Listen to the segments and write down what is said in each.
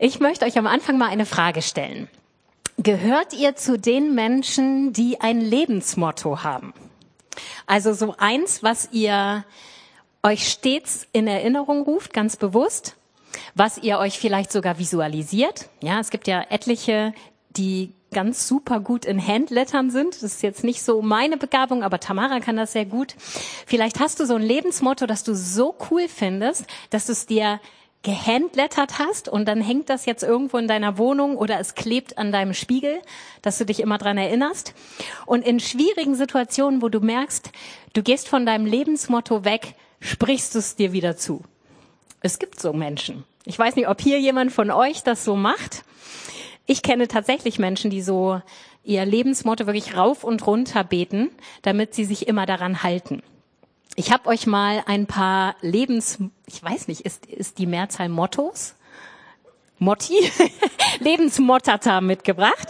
Ich möchte euch am Anfang mal eine Frage stellen. Gehört ihr zu den Menschen, die ein Lebensmotto haben? Also so eins, was ihr euch stets in Erinnerung ruft, ganz bewusst, was ihr euch vielleicht sogar visualisiert. Ja, es gibt ja etliche, die ganz super gut in Handlettern sind. Das ist jetzt nicht so meine Begabung, aber Tamara kann das sehr gut. Vielleicht hast du so ein Lebensmotto, das du so cool findest, dass du es dir gehandlettert hast und dann hängt das jetzt irgendwo in deiner Wohnung oder es klebt an deinem Spiegel, dass du dich immer dran erinnerst. Und in schwierigen Situationen, wo du merkst, du gehst von deinem Lebensmotto weg, sprichst du es dir wieder zu. Es gibt so Menschen. Ich weiß nicht, ob hier jemand von euch das so macht. Ich kenne tatsächlich Menschen, die so ihr Lebensmotto wirklich rauf und runter beten, damit sie sich immer daran halten. Ich habe euch mal ein paar Lebens, ich weiß nicht, ist, ist die Mehrzahl Mottos? Motti? Lebensmottata mitgebracht.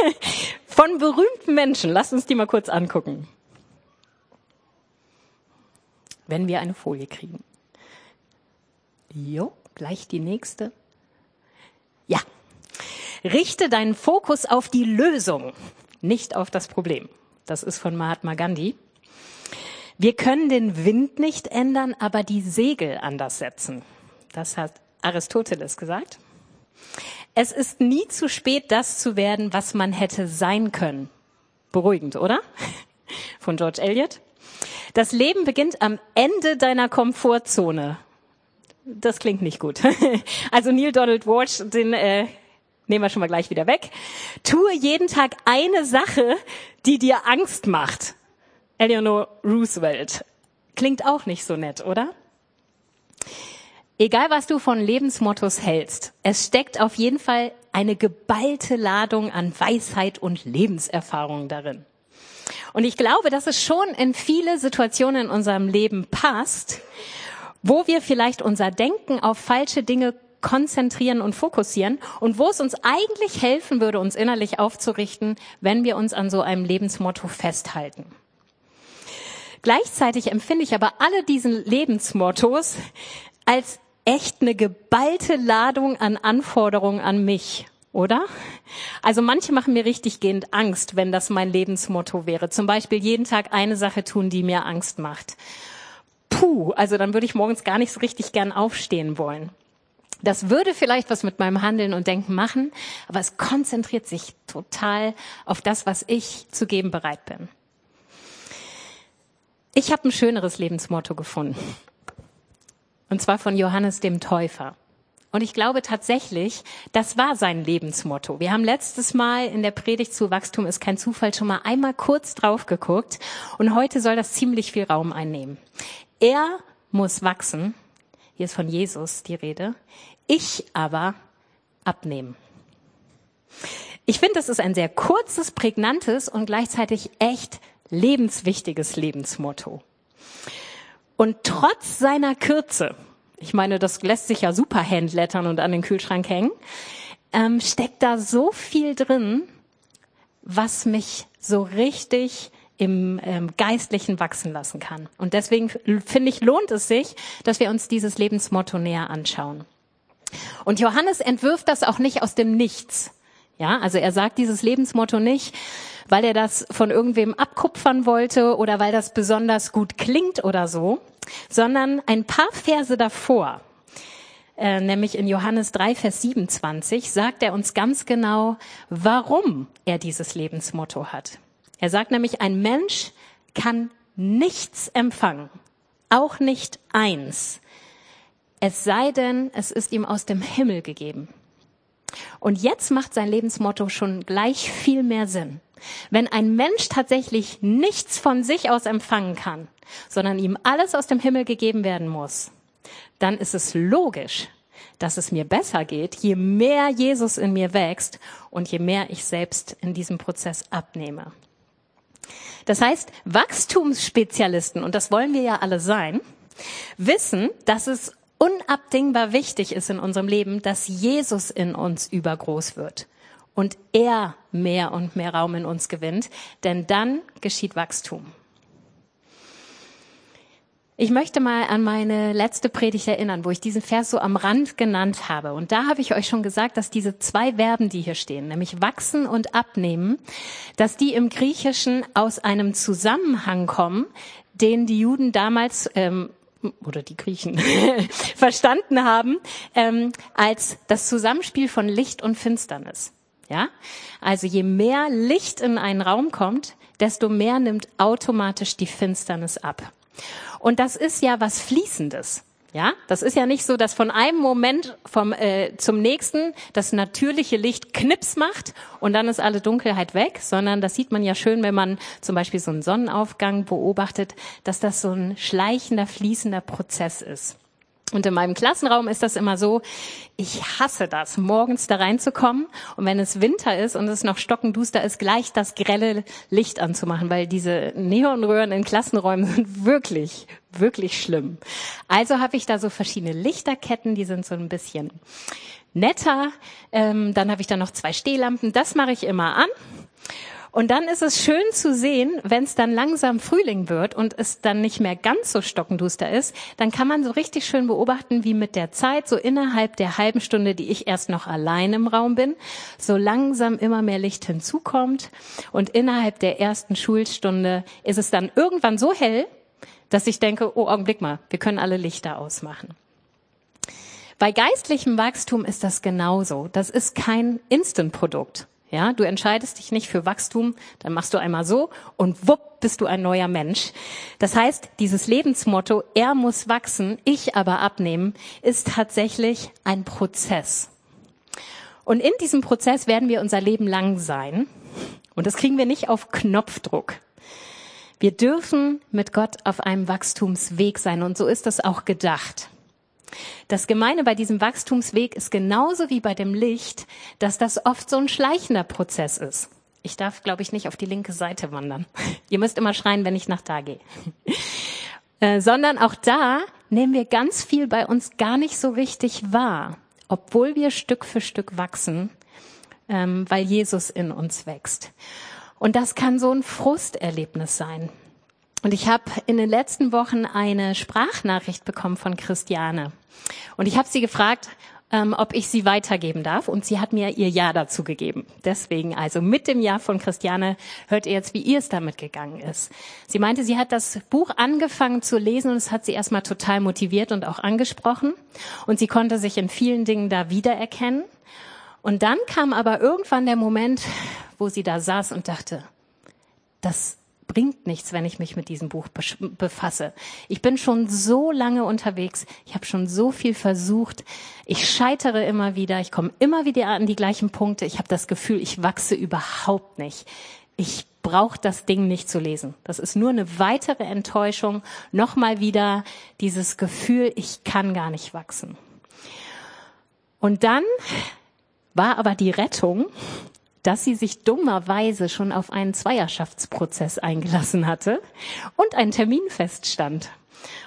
Von berühmten Menschen. Lasst uns die mal kurz angucken. Wenn wir eine Folie kriegen. Jo, gleich die nächste. Ja. Richte deinen Fokus auf die Lösung, nicht auf das Problem. Das ist von Mahatma Gandhi. Wir können den Wind nicht ändern, aber die Segel anders setzen. Das hat Aristoteles gesagt. Es ist nie zu spät, das zu werden, was man hätte sein können. Beruhigend, oder? Von George Eliot. Das Leben beginnt am Ende deiner Komfortzone. Das klingt nicht gut. Also Neil Donald Walsh, den äh, nehmen wir schon mal gleich wieder weg. Tue jeden Tag eine Sache, die dir Angst macht. Eleanor Roosevelt. Klingt auch nicht so nett, oder? Egal, was du von Lebensmottos hältst, es steckt auf jeden Fall eine geballte Ladung an Weisheit und Lebenserfahrung darin. Und ich glaube, dass es schon in viele Situationen in unserem Leben passt, wo wir vielleicht unser Denken auf falsche Dinge konzentrieren und fokussieren und wo es uns eigentlich helfen würde, uns innerlich aufzurichten, wenn wir uns an so einem Lebensmotto festhalten. Gleichzeitig empfinde ich aber alle diesen Lebensmottos als echt eine geballte Ladung an Anforderungen an mich, oder? Also manche machen mir richtig gehend Angst, wenn das mein Lebensmotto wäre. Zum Beispiel jeden Tag eine Sache tun, die mir Angst macht. Puh, also dann würde ich morgens gar nicht so richtig gern aufstehen wollen. Das würde vielleicht was mit meinem Handeln und Denken machen, aber es konzentriert sich total auf das, was ich zu geben bereit bin. Ich habe ein schöneres Lebensmotto gefunden. Und zwar von Johannes dem Täufer. Und ich glaube tatsächlich, das war sein Lebensmotto. Wir haben letztes Mal in der Predigt zu Wachstum ist kein Zufall schon mal einmal kurz drauf geguckt. Und heute soll das ziemlich viel Raum einnehmen. Er muss wachsen. Hier ist von Jesus die Rede. Ich aber abnehmen. Ich finde, das ist ein sehr kurzes, prägnantes und gleichzeitig echt lebenswichtiges Lebensmotto. Und trotz seiner Kürze, ich meine, das lässt sich ja super handlettern und an den Kühlschrank hängen, ähm, steckt da so viel drin, was mich so richtig im ähm, Geistlichen wachsen lassen kann. Und deswegen finde ich, lohnt es sich, dass wir uns dieses Lebensmotto näher anschauen. Und Johannes entwirft das auch nicht aus dem Nichts. Ja, also er sagt dieses Lebensmotto nicht, weil er das von irgendwem abkupfern wollte oder weil das besonders gut klingt oder so, sondern ein paar Verse davor, äh, nämlich in Johannes 3, Vers 27, sagt er uns ganz genau, warum er dieses Lebensmotto hat. Er sagt nämlich, ein Mensch kann nichts empfangen, auch nicht eins, es sei denn, es ist ihm aus dem Himmel gegeben. Und jetzt macht sein Lebensmotto schon gleich viel mehr Sinn. Wenn ein Mensch tatsächlich nichts von sich aus empfangen kann, sondern ihm alles aus dem Himmel gegeben werden muss, dann ist es logisch, dass es mir besser geht, je mehr Jesus in mir wächst und je mehr ich selbst in diesem Prozess abnehme. Das heißt, Wachstumsspezialisten, und das wollen wir ja alle sein, wissen, dass es unabdingbar wichtig ist in unserem Leben, dass Jesus in uns übergroß wird und er mehr und mehr Raum in uns gewinnt, denn dann geschieht Wachstum. Ich möchte mal an meine letzte Predigt erinnern, wo ich diesen Vers so am Rand genannt habe. Und da habe ich euch schon gesagt, dass diese zwei Verben, die hier stehen, nämlich wachsen und abnehmen, dass die im Griechischen aus einem Zusammenhang kommen, den die Juden damals ähm, oder die Griechen verstanden haben ähm, als das Zusammenspiel von Licht und Finsternis. Ja, also je mehr Licht in einen Raum kommt, desto mehr nimmt automatisch die Finsternis ab. Und das ist ja was Fließendes. Ja, das ist ja nicht so, dass von einem Moment vom äh, zum nächsten das natürliche Licht Knips macht und dann ist alle Dunkelheit weg, sondern das sieht man ja schön, wenn man zum Beispiel so einen Sonnenaufgang beobachtet, dass das so ein schleichender, fließender Prozess ist. Und in meinem Klassenraum ist das immer so, ich hasse das, morgens da reinzukommen und wenn es Winter ist und es noch stockenduster ist, gleich das grelle Licht anzumachen, weil diese Neonröhren in Klassenräumen sind wirklich, wirklich schlimm. Also habe ich da so verschiedene Lichterketten, die sind so ein bisschen netter. Ähm, dann habe ich da noch zwei Stehlampen, das mache ich immer an. Und dann ist es schön zu sehen, wenn es dann langsam Frühling wird und es dann nicht mehr ganz so stockenduster ist, dann kann man so richtig schön beobachten, wie mit der Zeit, so innerhalb der halben Stunde, die ich erst noch allein im Raum bin, so langsam immer mehr Licht hinzukommt. Und innerhalb der ersten Schulstunde ist es dann irgendwann so hell, dass ich denke, oh, Augenblick mal, wir können alle Lichter ausmachen. Bei geistlichem Wachstum ist das genauso. Das ist kein Instant-Produkt. Ja, du entscheidest dich nicht für Wachstum, dann machst du einmal so und wupp bist du ein neuer Mensch. Das heißt, dieses Lebensmotto, er muss wachsen, ich aber abnehmen, ist tatsächlich ein Prozess. Und in diesem Prozess werden wir unser Leben lang sein. Und das kriegen wir nicht auf Knopfdruck. Wir dürfen mit Gott auf einem Wachstumsweg sein und so ist das auch gedacht. Das Gemeine bei diesem Wachstumsweg ist genauso wie bei dem Licht, dass das oft so ein schleichender Prozess ist. Ich darf, glaube ich, nicht auf die linke Seite wandern. Ihr müsst immer schreien, wenn ich nach da gehe. Äh, sondern auch da nehmen wir ganz viel bei uns gar nicht so richtig wahr, obwohl wir Stück für Stück wachsen, ähm, weil Jesus in uns wächst. Und das kann so ein Frusterlebnis sein. Und ich habe in den letzten Wochen eine Sprachnachricht bekommen von Christiane. Und ich habe sie gefragt, ähm, ob ich sie weitergeben darf. Und sie hat mir ihr Ja dazu gegeben. Deswegen also mit dem Ja von Christiane hört ihr jetzt, wie ihr es damit gegangen ist. Sie meinte, sie hat das Buch angefangen zu lesen und es hat sie erstmal total motiviert und auch angesprochen. Und sie konnte sich in vielen Dingen da wiedererkennen. Und dann kam aber irgendwann der Moment, wo sie da saß und dachte, das bringt nichts, wenn ich mich mit diesem Buch befasse. Ich bin schon so lange unterwegs, ich habe schon so viel versucht, ich scheitere immer wieder, ich komme immer wieder an die gleichen Punkte, ich habe das Gefühl, ich wachse überhaupt nicht. Ich brauche das Ding nicht zu lesen. Das ist nur eine weitere Enttäuschung, nochmal wieder dieses Gefühl, ich kann gar nicht wachsen. Und dann war aber die Rettung, dass sie sich dummerweise schon auf einen Zweierschaftsprozess eingelassen hatte und ein Termin feststand.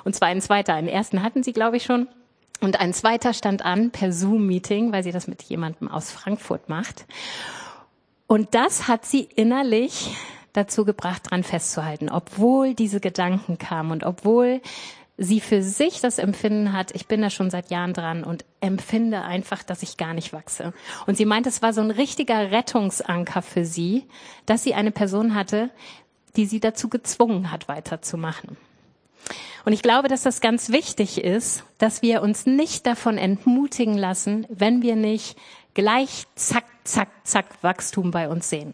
Und zwar ein zweiter. Einen ersten hatten sie, glaube ich, schon. Und ein zweiter stand an per Zoom-Meeting, weil sie das mit jemandem aus Frankfurt macht. Und das hat sie innerlich dazu gebracht, dran festzuhalten, obwohl diese Gedanken kamen und obwohl sie für sich das Empfinden hat, ich bin da schon seit Jahren dran und empfinde einfach, dass ich gar nicht wachse. Und sie meint, es war so ein richtiger Rettungsanker für sie, dass sie eine Person hatte, die sie dazu gezwungen hat, weiterzumachen. Und ich glaube, dass das ganz wichtig ist, dass wir uns nicht davon entmutigen lassen, wenn wir nicht gleich zack, zack, zack Wachstum bei uns sehen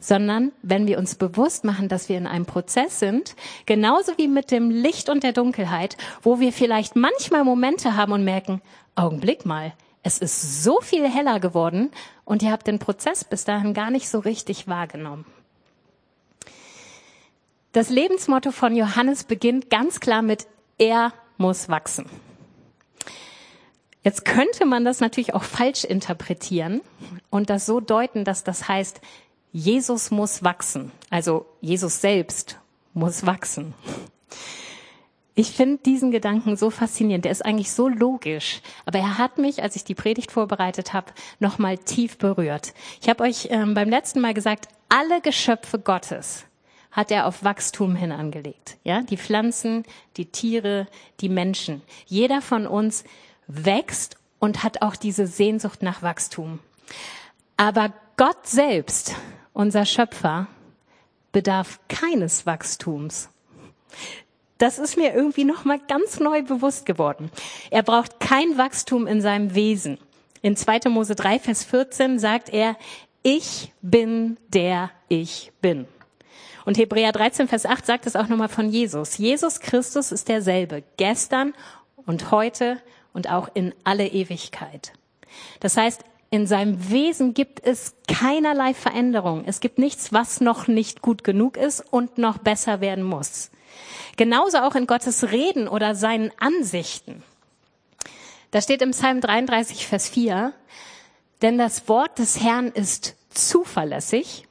sondern wenn wir uns bewusst machen, dass wir in einem Prozess sind, genauso wie mit dem Licht und der Dunkelheit, wo wir vielleicht manchmal Momente haben und merken, Augenblick mal, es ist so viel heller geworden und ihr habt den Prozess bis dahin gar nicht so richtig wahrgenommen. Das Lebensmotto von Johannes beginnt ganz klar mit Er muss wachsen. Jetzt könnte man das natürlich auch falsch interpretieren und das so deuten, dass das heißt, Jesus muss wachsen. Also Jesus selbst muss wachsen. Ich finde diesen Gedanken so faszinierend. Der ist eigentlich so logisch, aber er hat mich, als ich die Predigt vorbereitet habe, noch mal tief berührt. Ich habe euch ähm, beim letzten Mal gesagt, alle Geschöpfe Gottes hat er auf Wachstum hin angelegt. Ja, die Pflanzen, die Tiere, die Menschen. Jeder von uns wächst und hat auch diese Sehnsucht nach Wachstum. Aber Gott selbst, unser Schöpfer, bedarf keines Wachstums. Das ist mir irgendwie noch mal ganz neu bewusst geworden. Er braucht kein Wachstum in seinem Wesen. In 2. Mose 3, Vers 14 sagt er, ich bin der ich bin. Und Hebräer 13, Vers 8 sagt es auch nochmal von Jesus. Jesus Christus ist derselbe, gestern und heute und auch in alle Ewigkeit. Das heißt, in seinem Wesen gibt es keinerlei Veränderung. Es gibt nichts, was noch nicht gut genug ist und noch besser werden muss. Genauso auch in Gottes Reden oder seinen Ansichten. Da steht im Psalm 33, Vers 4, denn das Wort des Herrn ist zuverlässig,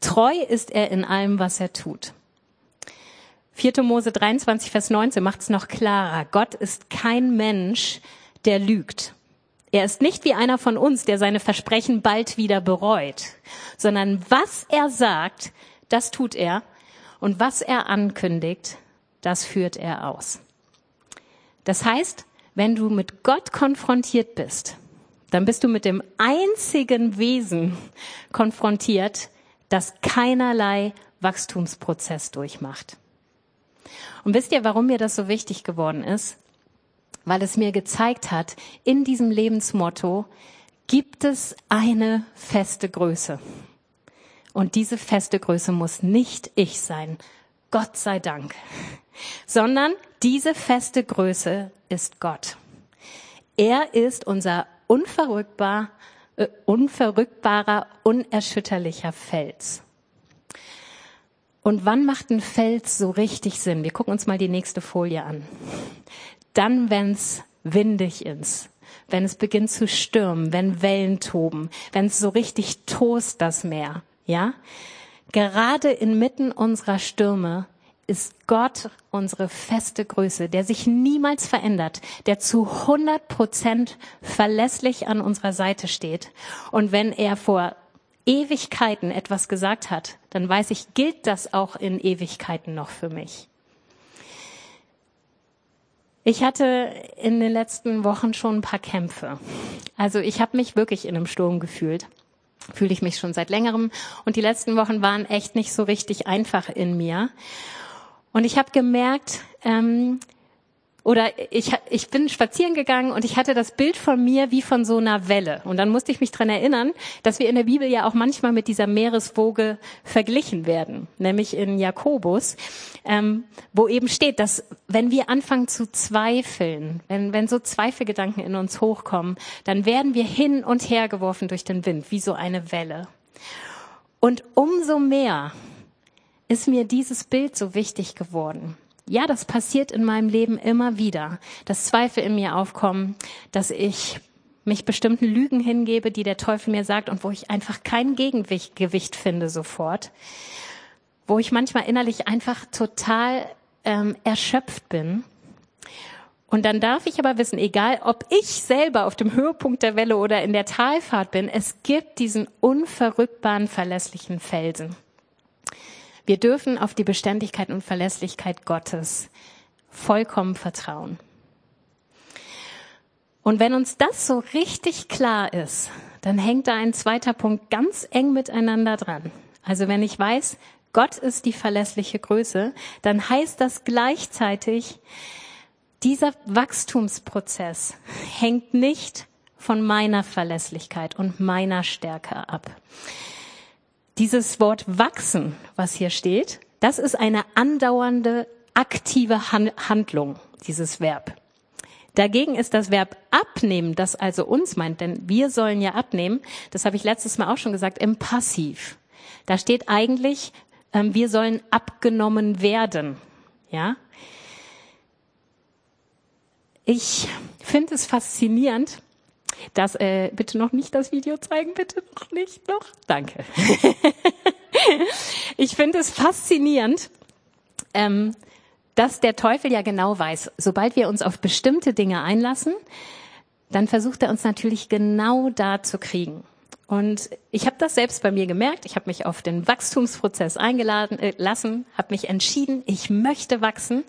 treu ist er in allem, was er tut. 4. Mose 23, Vers 19 macht es noch klarer. Gott ist kein Mensch, der lügt. Er ist nicht wie einer von uns, der seine Versprechen bald wieder bereut, sondern was er sagt, das tut er und was er ankündigt, das führt er aus. Das heißt, wenn du mit Gott konfrontiert bist, dann bist du mit dem einzigen Wesen konfrontiert, das keinerlei Wachstumsprozess durchmacht. Und wisst ihr, warum mir das so wichtig geworden ist? Weil es mir gezeigt hat, in diesem Lebensmotto gibt es eine feste Größe. Und diese feste Größe muss nicht ich sein, Gott sei Dank, sondern diese feste Größe ist Gott. Er ist unser unverrückbar, äh, unverrückbarer, unerschütterlicher Fels. Und wann macht ein Fels so richtig Sinn? Wir gucken uns mal die nächste Folie an. Dann, wenn es windig ist, wenn es beginnt zu stürmen, wenn Wellen toben, wenn es so richtig tost das Meer, ja? Gerade inmitten unserer Stürme ist Gott unsere feste Größe, der sich niemals verändert, der zu 100 Prozent verlässlich an unserer Seite steht. Und wenn er vor Ewigkeiten etwas gesagt hat, dann weiß ich, gilt das auch in Ewigkeiten noch für mich. Ich hatte in den letzten Wochen schon ein paar Kämpfe. Also ich habe mich wirklich in einem Sturm gefühlt fühle ich mich schon seit längerem. Und die letzten Wochen waren echt nicht so richtig einfach in mir. Und ich habe gemerkt, ähm, oder ich, ich bin spazieren gegangen und ich hatte das Bild von mir wie von so einer Welle. Und dann musste ich mich dran erinnern, dass wir in der Bibel ja auch manchmal mit dieser Meereswoge verglichen werden, nämlich in Jakobus, ähm, wo eben steht, dass wenn wir anfangen zu zweifeln, wenn, wenn so Zweifelgedanken in uns hochkommen, dann werden wir hin und her geworfen durch den Wind, wie so eine Welle. Und umso mehr ist mir dieses Bild so wichtig geworden. Ja, das passiert in meinem Leben immer wieder, dass Zweifel in mir aufkommen, dass ich mich bestimmten Lügen hingebe, die der Teufel mir sagt und wo ich einfach kein Gegengewicht finde sofort, wo ich manchmal innerlich einfach total ähm, erschöpft bin. Und dann darf ich aber wissen, egal ob ich selber auf dem Höhepunkt der Welle oder in der Talfahrt bin, es gibt diesen unverrückbaren, verlässlichen Felsen. Wir dürfen auf die Beständigkeit und Verlässlichkeit Gottes vollkommen vertrauen. Und wenn uns das so richtig klar ist, dann hängt da ein zweiter Punkt ganz eng miteinander dran. Also wenn ich weiß, Gott ist die verlässliche Größe, dann heißt das gleichzeitig, dieser Wachstumsprozess hängt nicht von meiner Verlässlichkeit und meiner Stärke ab. Dieses Wort wachsen, was hier steht, das ist eine andauernde aktive Handlung, dieses Verb. Dagegen ist das Verb abnehmen, das also uns meint, denn wir sollen ja abnehmen, das habe ich letztes Mal auch schon gesagt, im Passiv. Da steht eigentlich, ähm, wir sollen abgenommen werden. Ja? Ich finde es faszinierend, das, äh, bitte noch nicht das Video zeigen, bitte noch nicht, noch. Danke. ich finde es faszinierend, ähm, dass der Teufel ja genau weiß, sobald wir uns auf bestimmte Dinge einlassen, dann versucht er uns natürlich genau da zu kriegen. Und ich habe das selbst bei mir gemerkt. Ich habe mich auf den Wachstumsprozess eingeladen äh, lassen, habe mich entschieden, ich möchte wachsen.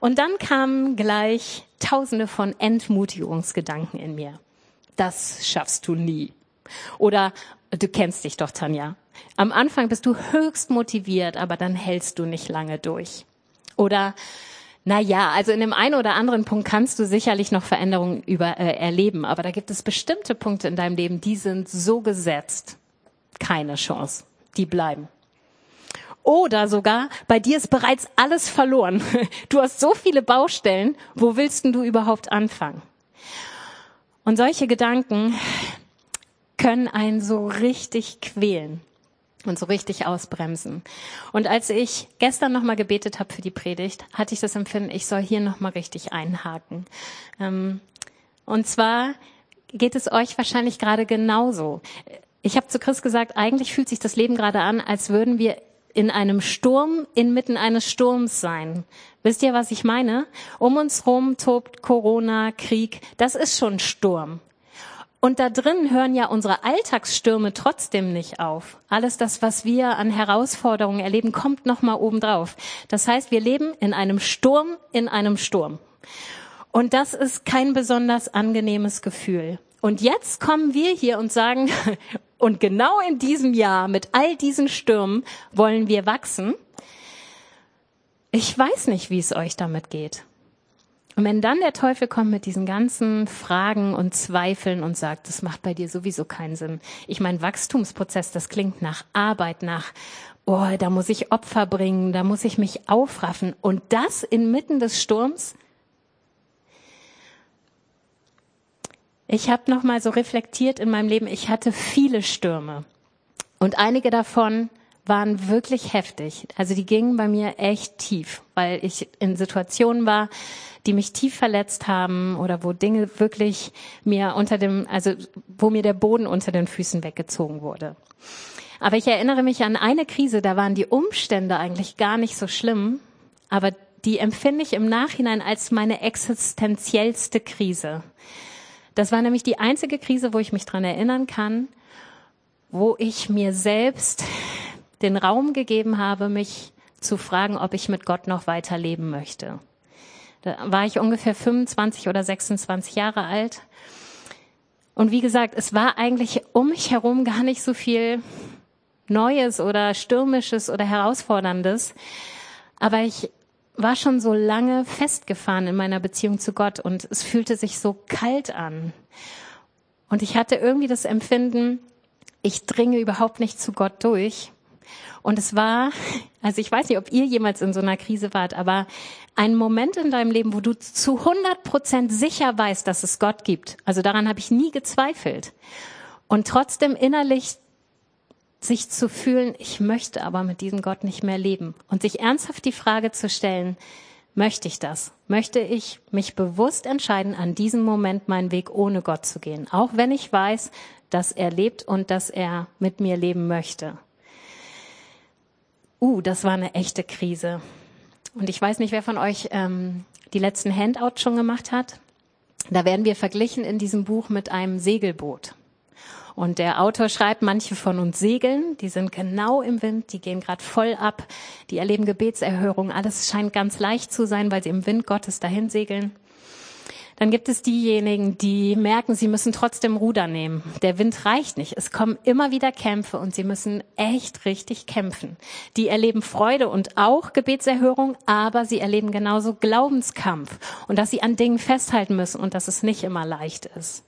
Und dann kamen gleich Tausende von Entmutigungsgedanken in mir. Das schaffst du nie. Oder du kennst dich doch, Tanja. Am Anfang bist du höchst motiviert, aber dann hältst du nicht lange durch. Oder na ja, also in dem einen oder anderen Punkt kannst du sicherlich noch Veränderungen über, äh, erleben, aber da gibt es bestimmte Punkte in deinem Leben, die sind so gesetzt. Keine Chance. Die bleiben. Oder sogar, bei dir ist bereits alles verloren. Du hast so viele Baustellen, wo willst denn du überhaupt anfangen? Und solche Gedanken können einen so richtig quälen und so richtig ausbremsen. Und als ich gestern nochmal gebetet habe für die Predigt, hatte ich das Empfinden, ich soll hier nochmal richtig einhaken. Ähm, und zwar geht es euch wahrscheinlich gerade genauso. Ich habe zu Chris gesagt, eigentlich fühlt sich das Leben gerade an, als würden wir in einem Sturm inmitten eines Sturms sein. Wisst ihr, was ich meine? Um uns rum tobt Corona, Krieg. Das ist schon Sturm. Und da drin hören ja unsere Alltagsstürme trotzdem nicht auf. Alles das, was wir an Herausforderungen erleben, kommt noch mal obendrauf. Das heißt, wir leben in einem Sturm in einem Sturm. Und das ist kein besonders angenehmes Gefühl. Und jetzt kommen wir hier und sagen, und genau in diesem Jahr mit all diesen Stürmen wollen wir wachsen. Ich weiß nicht, wie es euch damit geht. Und wenn dann der Teufel kommt mit diesen ganzen Fragen und Zweifeln und sagt, das macht bei dir sowieso keinen Sinn. Ich meine, Wachstumsprozess, das klingt nach Arbeit, nach, oh, da muss ich Opfer bringen, da muss ich mich aufraffen. Und das inmitten des Sturms? Ich habe noch mal so reflektiert in meinem Leben, ich hatte viele Stürme. Und einige davon waren wirklich heftig. Also die gingen bei mir echt tief, weil ich in Situationen war, die mich tief verletzt haben oder wo Dinge wirklich mir unter dem, also wo mir der Boden unter den Füßen weggezogen wurde. Aber ich erinnere mich an eine Krise, da waren die Umstände eigentlich gar nicht so schlimm, aber die empfinde ich im Nachhinein als meine existenziellste Krise. Das war nämlich die einzige Krise, wo ich mich dran erinnern kann, wo ich mir selbst den Raum gegeben habe, mich zu fragen, ob ich mit Gott noch weiter leben möchte. Da war ich ungefähr 25 oder 26 Jahre alt. Und wie gesagt, es war eigentlich um mich herum gar nicht so viel Neues oder Stürmisches oder Herausforderndes. Aber ich war schon so lange festgefahren in meiner Beziehung zu Gott und es fühlte sich so kalt an. Und ich hatte irgendwie das Empfinden, ich dringe überhaupt nicht zu Gott durch. Und es war, also ich weiß nicht, ob ihr jemals in so einer Krise wart, aber ein Moment in deinem Leben, wo du zu 100 Prozent sicher weißt, dass es Gott gibt. Also daran habe ich nie gezweifelt. Und trotzdem innerlich sich zu fühlen, ich möchte aber mit diesem Gott nicht mehr leben. Und sich ernsthaft die Frage zu stellen, möchte ich das? Möchte ich mich bewusst entscheiden, an diesem Moment meinen Weg ohne Gott zu gehen? Auch wenn ich weiß, dass er lebt und dass er mit mir leben möchte. Uh, das war eine echte Krise. Und ich weiß nicht, wer von euch ähm, die letzten Handouts schon gemacht hat. Da werden wir verglichen in diesem Buch mit einem Segelboot. Und der Autor schreibt, manche von uns segeln, die sind genau im Wind, die gehen gerade voll ab, die erleben Gebetserhörungen, alles scheint ganz leicht zu sein, weil sie im Wind Gottes dahin segeln. Dann gibt es diejenigen, die merken, sie müssen trotzdem Ruder nehmen. Der Wind reicht nicht. Es kommen immer wieder Kämpfe und sie müssen echt richtig kämpfen. Die erleben Freude und auch Gebetserhörung, aber sie erleben genauso Glaubenskampf und dass sie an Dingen festhalten müssen und dass es nicht immer leicht ist.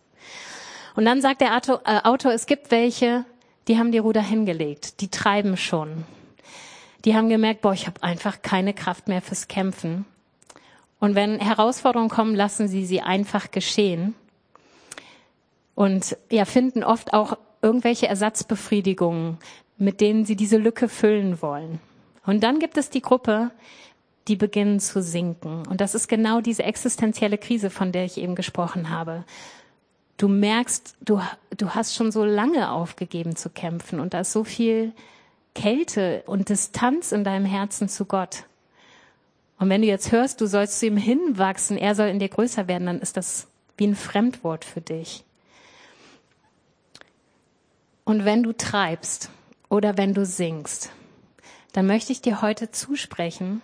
Und dann sagt der äh, Autor, es gibt welche, die haben die Ruder hingelegt, die treiben schon. Die haben gemerkt, boah, ich habe einfach keine Kraft mehr fürs Kämpfen. Und wenn Herausforderungen kommen, lassen sie sie einfach geschehen und ja, finden oft auch irgendwelche Ersatzbefriedigungen, mit denen sie diese Lücke füllen wollen. Und dann gibt es die Gruppe, die beginnen zu sinken. Und das ist genau diese existenzielle Krise, von der ich eben gesprochen habe. Du merkst, du, du hast schon so lange aufgegeben zu kämpfen und da ist so viel Kälte und Distanz in deinem Herzen zu Gott. Und wenn du jetzt hörst, du sollst zu ihm hinwachsen, er soll in dir größer werden, dann ist das wie ein Fremdwort für dich. Und wenn du treibst oder wenn du singst, dann möchte ich dir heute zusprechen,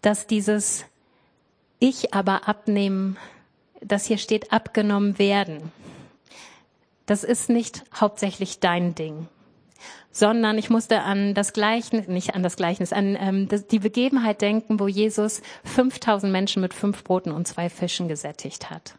dass dieses Ich aber abnehmen, das hier steht, abgenommen werden, das ist nicht hauptsächlich dein Ding, sondern ich musste an das Gleichnis, nicht an das Gleichnis, an ähm, die Begebenheit denken, wo Jesus 5000 Menschen mit fünf Broten und zwei Fischen gesättigt hat.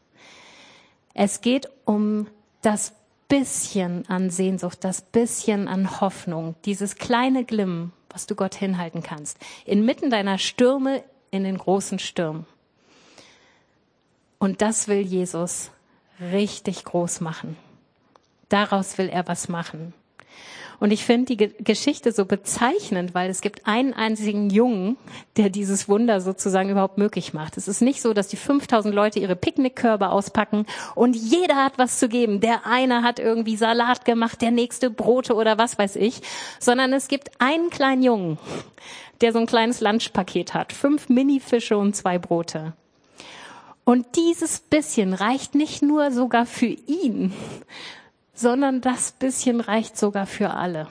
Es geht um das bisschen an Sehnsucht, das bisschen an Hoffnung, dieses kleine Glimmen, was du Gott hinhalten kannst, inmitten deiner Stürme, in den großen Stürmen. Und das will Jesus richtig groß machen. Daraus will er was machen. Und ich finde die Geschichte so bezeichnend, weil es gibt einen einzigen Jungen, der dieses Wunder sozusagen überhaupt möglich macht. Es ist nicht so, dass die 5000 Leute ihre Picknickkörbe auspacken und jeder hat was zu geben. Der eine hat irgendwie Salat gemacht, der nächste Brote oder was weiß ich, sondern es gibt einen kleinen Jungen, der so ein kleines Lunchpaket hat. Fünf Minifische und zwei Brote. Und dieses bisschen reicht nicht nur sogar für ihn, sondern das bisschen reicht sogar für alle.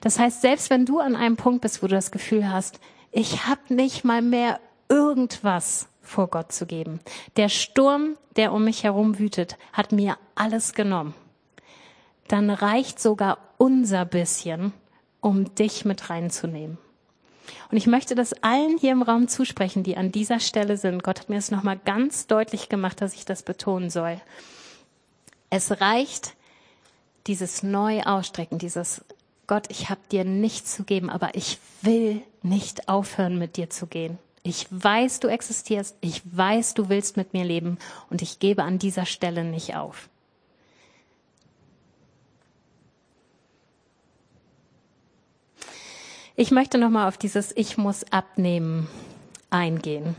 Das heißt, selbst wenn du an einem Punkt bist, wo du das Gefühl hast, ich habe nicht mal mehr irgendwas vor Gott zu geben. Der Sturm, der um mich herum wütet, hat mir alles genommen. Dann reicht sogar unser bisschen, um dich mit reinzunehmen. Und ich möchte das allen hier im Raum zusprechen, die an dieser Stelle sind. Gott hat mir es nochmal ganz deutlich gemacht, dass ich das betonen soll. Es reicht, dieses neu ausstrecken, dieses Gott, ich habe dir nichts zu geben, aber ich will nicht aufhören, mit dir zu gehen. Ich weiß, du existierst, ich weiß, du willst mit mir leben und ich gebe an dieser Stelle nicht auf. Ich möchte nochmal auf dieses Ich muss abnehmen eingehen.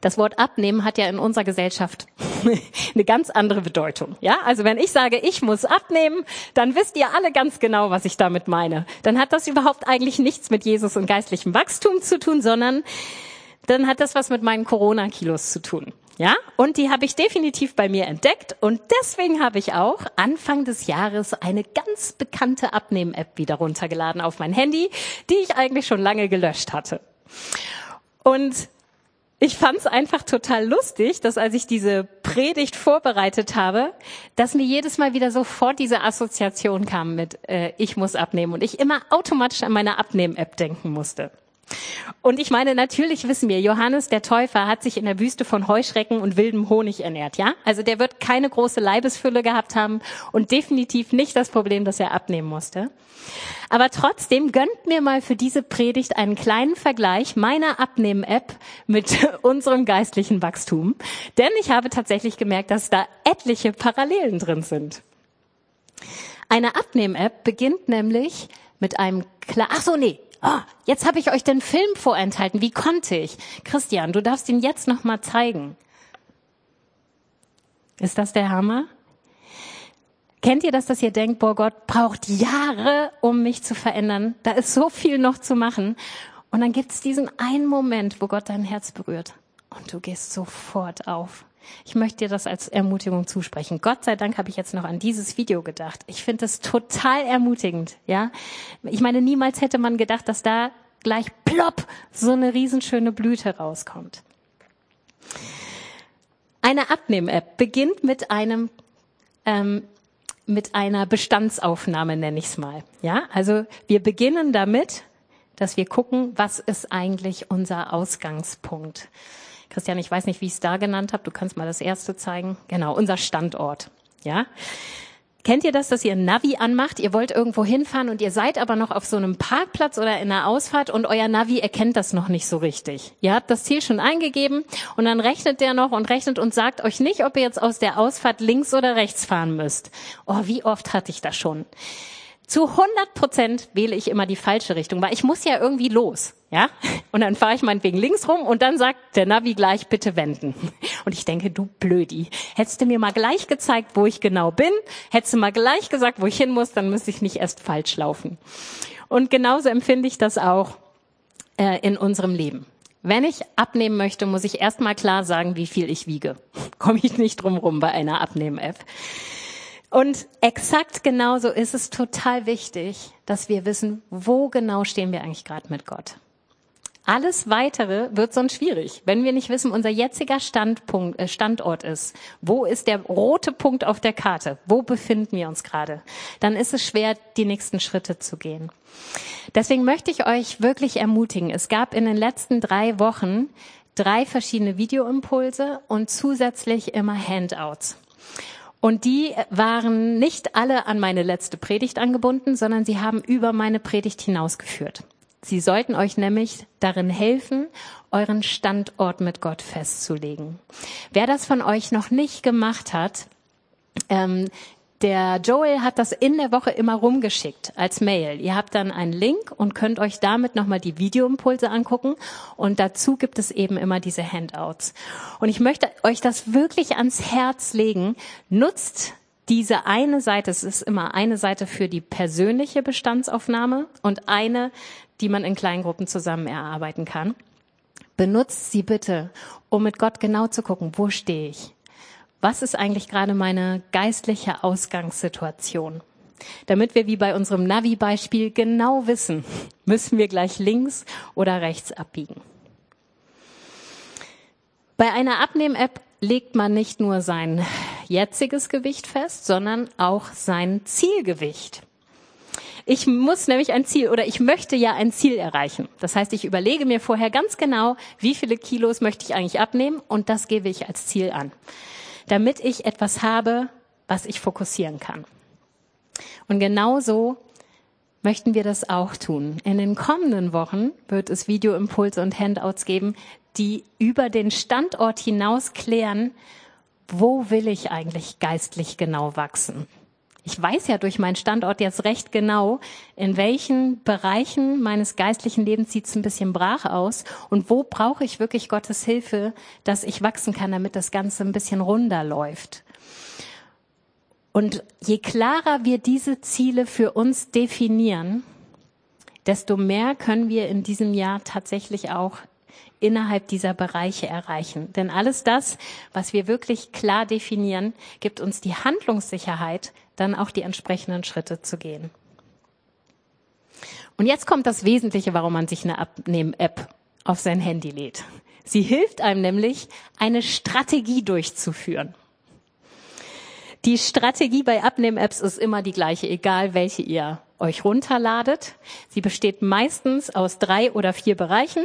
Das Wort abnehmen hat ja in unserer Gesellschaft eine ganz andere Bedeutung. Ja, also wenn ich sage, ich muss abnehmen, dann wisst ihr alle ganz genau, was ich damit meine. Dann hat das überhaupt eigentlich nichts mit Jesus und geistlichem Wachstum zu tun, sondern dann hat das was mit meinen Corona-Kilos zu tun. Ja, und die habe ich definitiv bei mir entdeckt und deswegen habe ich auch Anfang des Jahres eine ganz bekannte Abnehmen-App wieder runtergeladen auf mein Handy, die ich eigentlich schon lange gelöscht hatte. Und ich fand es einfach total lustig, dass als ich diese Predigt vorbereitet habe, dass mir jedes Mal wieder sofort diese Assoziation kam mit äh, ich muss abnehmen und ich immer automatisch an meine Abnehmen-App denken musste. Und ich meine, natürlich wissen wir, Johannes der Täufer hat sich in der Wüste von Heuschrecken und wildem Honig ernährt, ja? Also der wird keine große Leibesfülle gehabt haben und definitiv nicht das Problem, dass er abnehmen musste. Aber trotzdem gönnt mir mal für diese Predigt einen kleinen Vergleich meiner Abnehmen-App mit unserem geistlichen Wachstum. Denn ich habe tatsächlich gemerkt, dass da etliche Parallelen drin sind. Eine Abnehmen-App beginnt nämlich mit einem klar, ach so, nee, oh, jetzt habe ich euch den Film vorenthalten. Wie konnte ich? Christian, du darfst ihn jetzt noch mal zeigen. Ist das der Hammer? Kennt ihr das, dass ihr denkt, boah, Gott braucht Jahre, um mich zu verändern? Da ist so viel noch zu machen. Und dann gibt es diesen einen Moment, wo Gott dein Herz berührt. Und du gehst sofort auf. Ich möchte dir das als Ermutigung zusprechen. Gott sei Dank habe ich jetzt noch an dieses Video gedacht. Ich finde es total ermutigend, ja. Ich meine, niemals hätte man gedacht, dass da gleich plopp so eine riesenschöne Blüte rauskommt. Eine Abnehm-App beginnt mit einem ähm, mit einer Bestandsaufnahme nenne ich es mal. Ja, also wir beginnen damit, dass wir gucken, was ist eigentlich unser Ausgangspunkt. Christian, ich weiß nicht, wie ich es da genannt habe. Du kannst mal das erste zeigen. Genau, unser Standort. Ja. Kennt ihr das, dass ihr Navi anmacht? Ihr wollt irgendwo hinfahren und ihr seid aber noch auf so einem Parkplatz oder in einer Ausfahrt und euer Navi erkennt das noch nicht so richtig. Ihr habt das Ziel schon eingegeben und dann rechnet der noch und rechnet und sagt euch nicht, ob ihr jetzt aus der Ausfahrt links oder rechts fahren müsst. Oh, wie oft hatte ich das schon? Zu 100 Prozent wähle ich immer die falsche Richtung, weil ich muss ja irgendwie los. Ja? Und dann fahre ich meinetwegen links rum und dann sagt der Navi gleich, bitte wenden. Und ich denke, du Blödi, hättest du mir mal gleich gezeigt, wo ich genau bin, hättest du mal gleich gesagt, wo ich hin muss, dann müsste ich nicht erst falsch laufen. Und genauso empfinde ich das auch äh, in unserem Leben. Wenn ich abnehmen möchte, muss ich erst mal klar sagen, wie viel ich wiege. Komme ich nicht drum rum bei einer Abnehmen-App. Und exakt genauso ist es total wichtig, dass wir wissen, wo genau stehen wir eigentlich gerade mit Gott. Alles weitere wird sonst schwierig, wenn wir nicht wissen, unser jetziger Standpunkt, äh, Standort ist. Wo ist der rote Punkt auf der Karte? Wo befinden wir uns gerade? Dann ist es schwer, die nächsten Schritte zu gehen. Deswegen möchte ich euch wirklich ermutigen. Es gab in den letzten drei Wochen drei verschiedene Videoimpulse und zusätzlich immer Handouts. Und die waren nicht alle an meine letzte Predigt angebunden, sondern sie haben über meine Predigt hinausgeführt. Sie sollten euch nämlich darin helfen, euren Standort mit Gott festzulegen. Wer das von euch noch nicht gemacht hat, ähm, der Joel hat das in der Woche immer rumgeschickt als Mail. Ihr habt dann einen Link und könnt euch damit nochmal die Videoimpulse angucken. Und dazu gibt es eben immer diese Handouts. Und ich möchte euch das wirklich ans Herz legen. Nutzt diese eine Seite, es ist immer eine Seite für die persönliche Bestandsaufnahme und eine die man in kleinen Gruppen zusammen erarbeiten kann. Benutzt sie bitte, um mit Gott genau zu gucken, wo stehe ich? Was ist eigentlich gerade meine geistliche Ausgangssituation? Damit wir wie bei unserem Navi-Beispiel genau wissen, müssen wir gleich links oder rechts abbiegen. Bei einer Abnehm-App legt man nicht nur sein jetziges Gewicht fest, sondern auch sein Zielgewicht. Ich muss nämlich ein Ziel oder ich möchte ja ein Ziel erreichen. Das heißt, ich überlege mir vorher ganz genau, wie viele Kilos möchte ich eigentlich abnehmen und das gebe ich als Ziel an, damit ich etwas habe, was ich fokussieren kann. Und genauso möchten wir das auch tun. In den kommenden Wochen wird es Videoimpulse und Handouts geben, die über den Standort hinaus klären, wo will ich eigentlich geistlich genau wachsen? Ich weiß ja durch meinen Standort jetzt recht genau, in welchen Bereichen meines geistlichen Lebens sieht es ein bisschen brach aus und wo brauche ich wirklich Gottes Hilfe, dass ich wachsen kann, damit das Ganze ein bisschen runder läuft. Und je klarer wir diese Ziele für uns definieren, desto mehr können wir in diesem Jahr tatsächlich auch innerhalb dieser Bereiche erreichen. Denn alles das, was wir wirklich klar definieren, gibt uns die Handlungssicherheit, dann auch die entsprechenden Schritte zu gehen. Und jetzt kommt das Wesentliche, warum man sich eine Abnehmen-App auf sein Handy lädt. Sie hilft einem nämlich, eine Strategie durchzuführen. Die Strategie bei Abnehmen-Apps ist immer die gleiche, egal welche ihr euch runterladet. Sie besteht meistens aus drei oder vier Bereichen.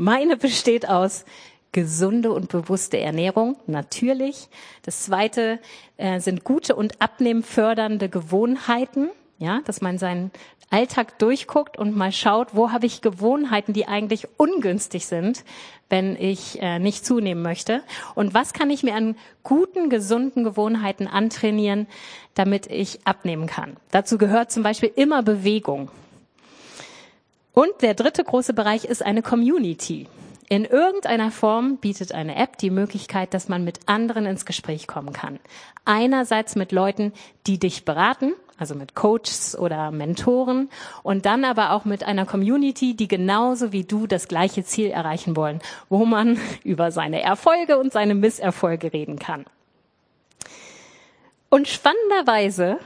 Meine besteht aus gesunde und bewusste Ernährung, natürlich. Das zweite äh, sind gute und abnehmfördernde Gewohnheiten, ja, dass man seinen Alltag durchguckt und mal schaut, wo habe ich Gewohnheiten, die eigentlich ungünstig sind, wenn ich äh, nicht zunehmen möchte. Und was kann ich mir an guten, gesunden Gewohnheiten antrainieren, damit ich abnehmen kann. Dazu gehört zum Beispiel immer Bewegung. Und der dritte große Bereich ist eine Community. In irgendeiner Form bietet eine App die Möglichkeit, dass man mit anderen ins Gespräch kommen kann. Einerseits mit Leuten, die dich beraten, also mit Coaches oder Mentoren und dann aber auch mit einer Community, die genauso wie du das gleiche Ziel erreichen wollen, wo man über seine Erfolge und seine Misserfolge reden kann. Und spannenderweise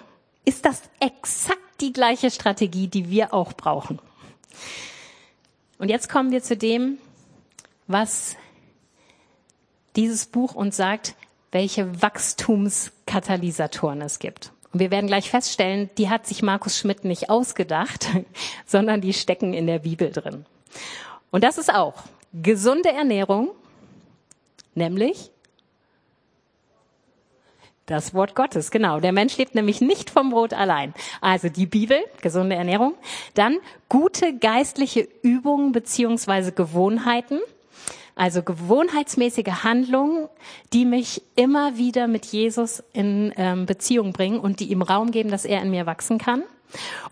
ist das exakt die gleiche Strategie, die wir auch brauchen. Und jetzt kommen wir zu dem, was dieses Buch uns sagt, welche Wachstumskatalysatoren es gibt. Und wir werden gleich feststellen, die hat sich Markus Schmidt nicht ausgedacht, sondern die stecken in der Bibel drin. Und das ist auch gesunde Ernährung, nämlich das Wort Gottes, genau. Der Mensch lebt nämlich nicht vom Brot allein. Also die Bibel, gesunde Ernährung. Dann gute geistliche Übungen beziehungsweise Gewohnheiten. Also gewohnheitsmäßige Handlungen, die mich immer wieder mit Jesus in ähm, Beziehung bringen und die ihm Raum geben, dass er in mir wachsen kann.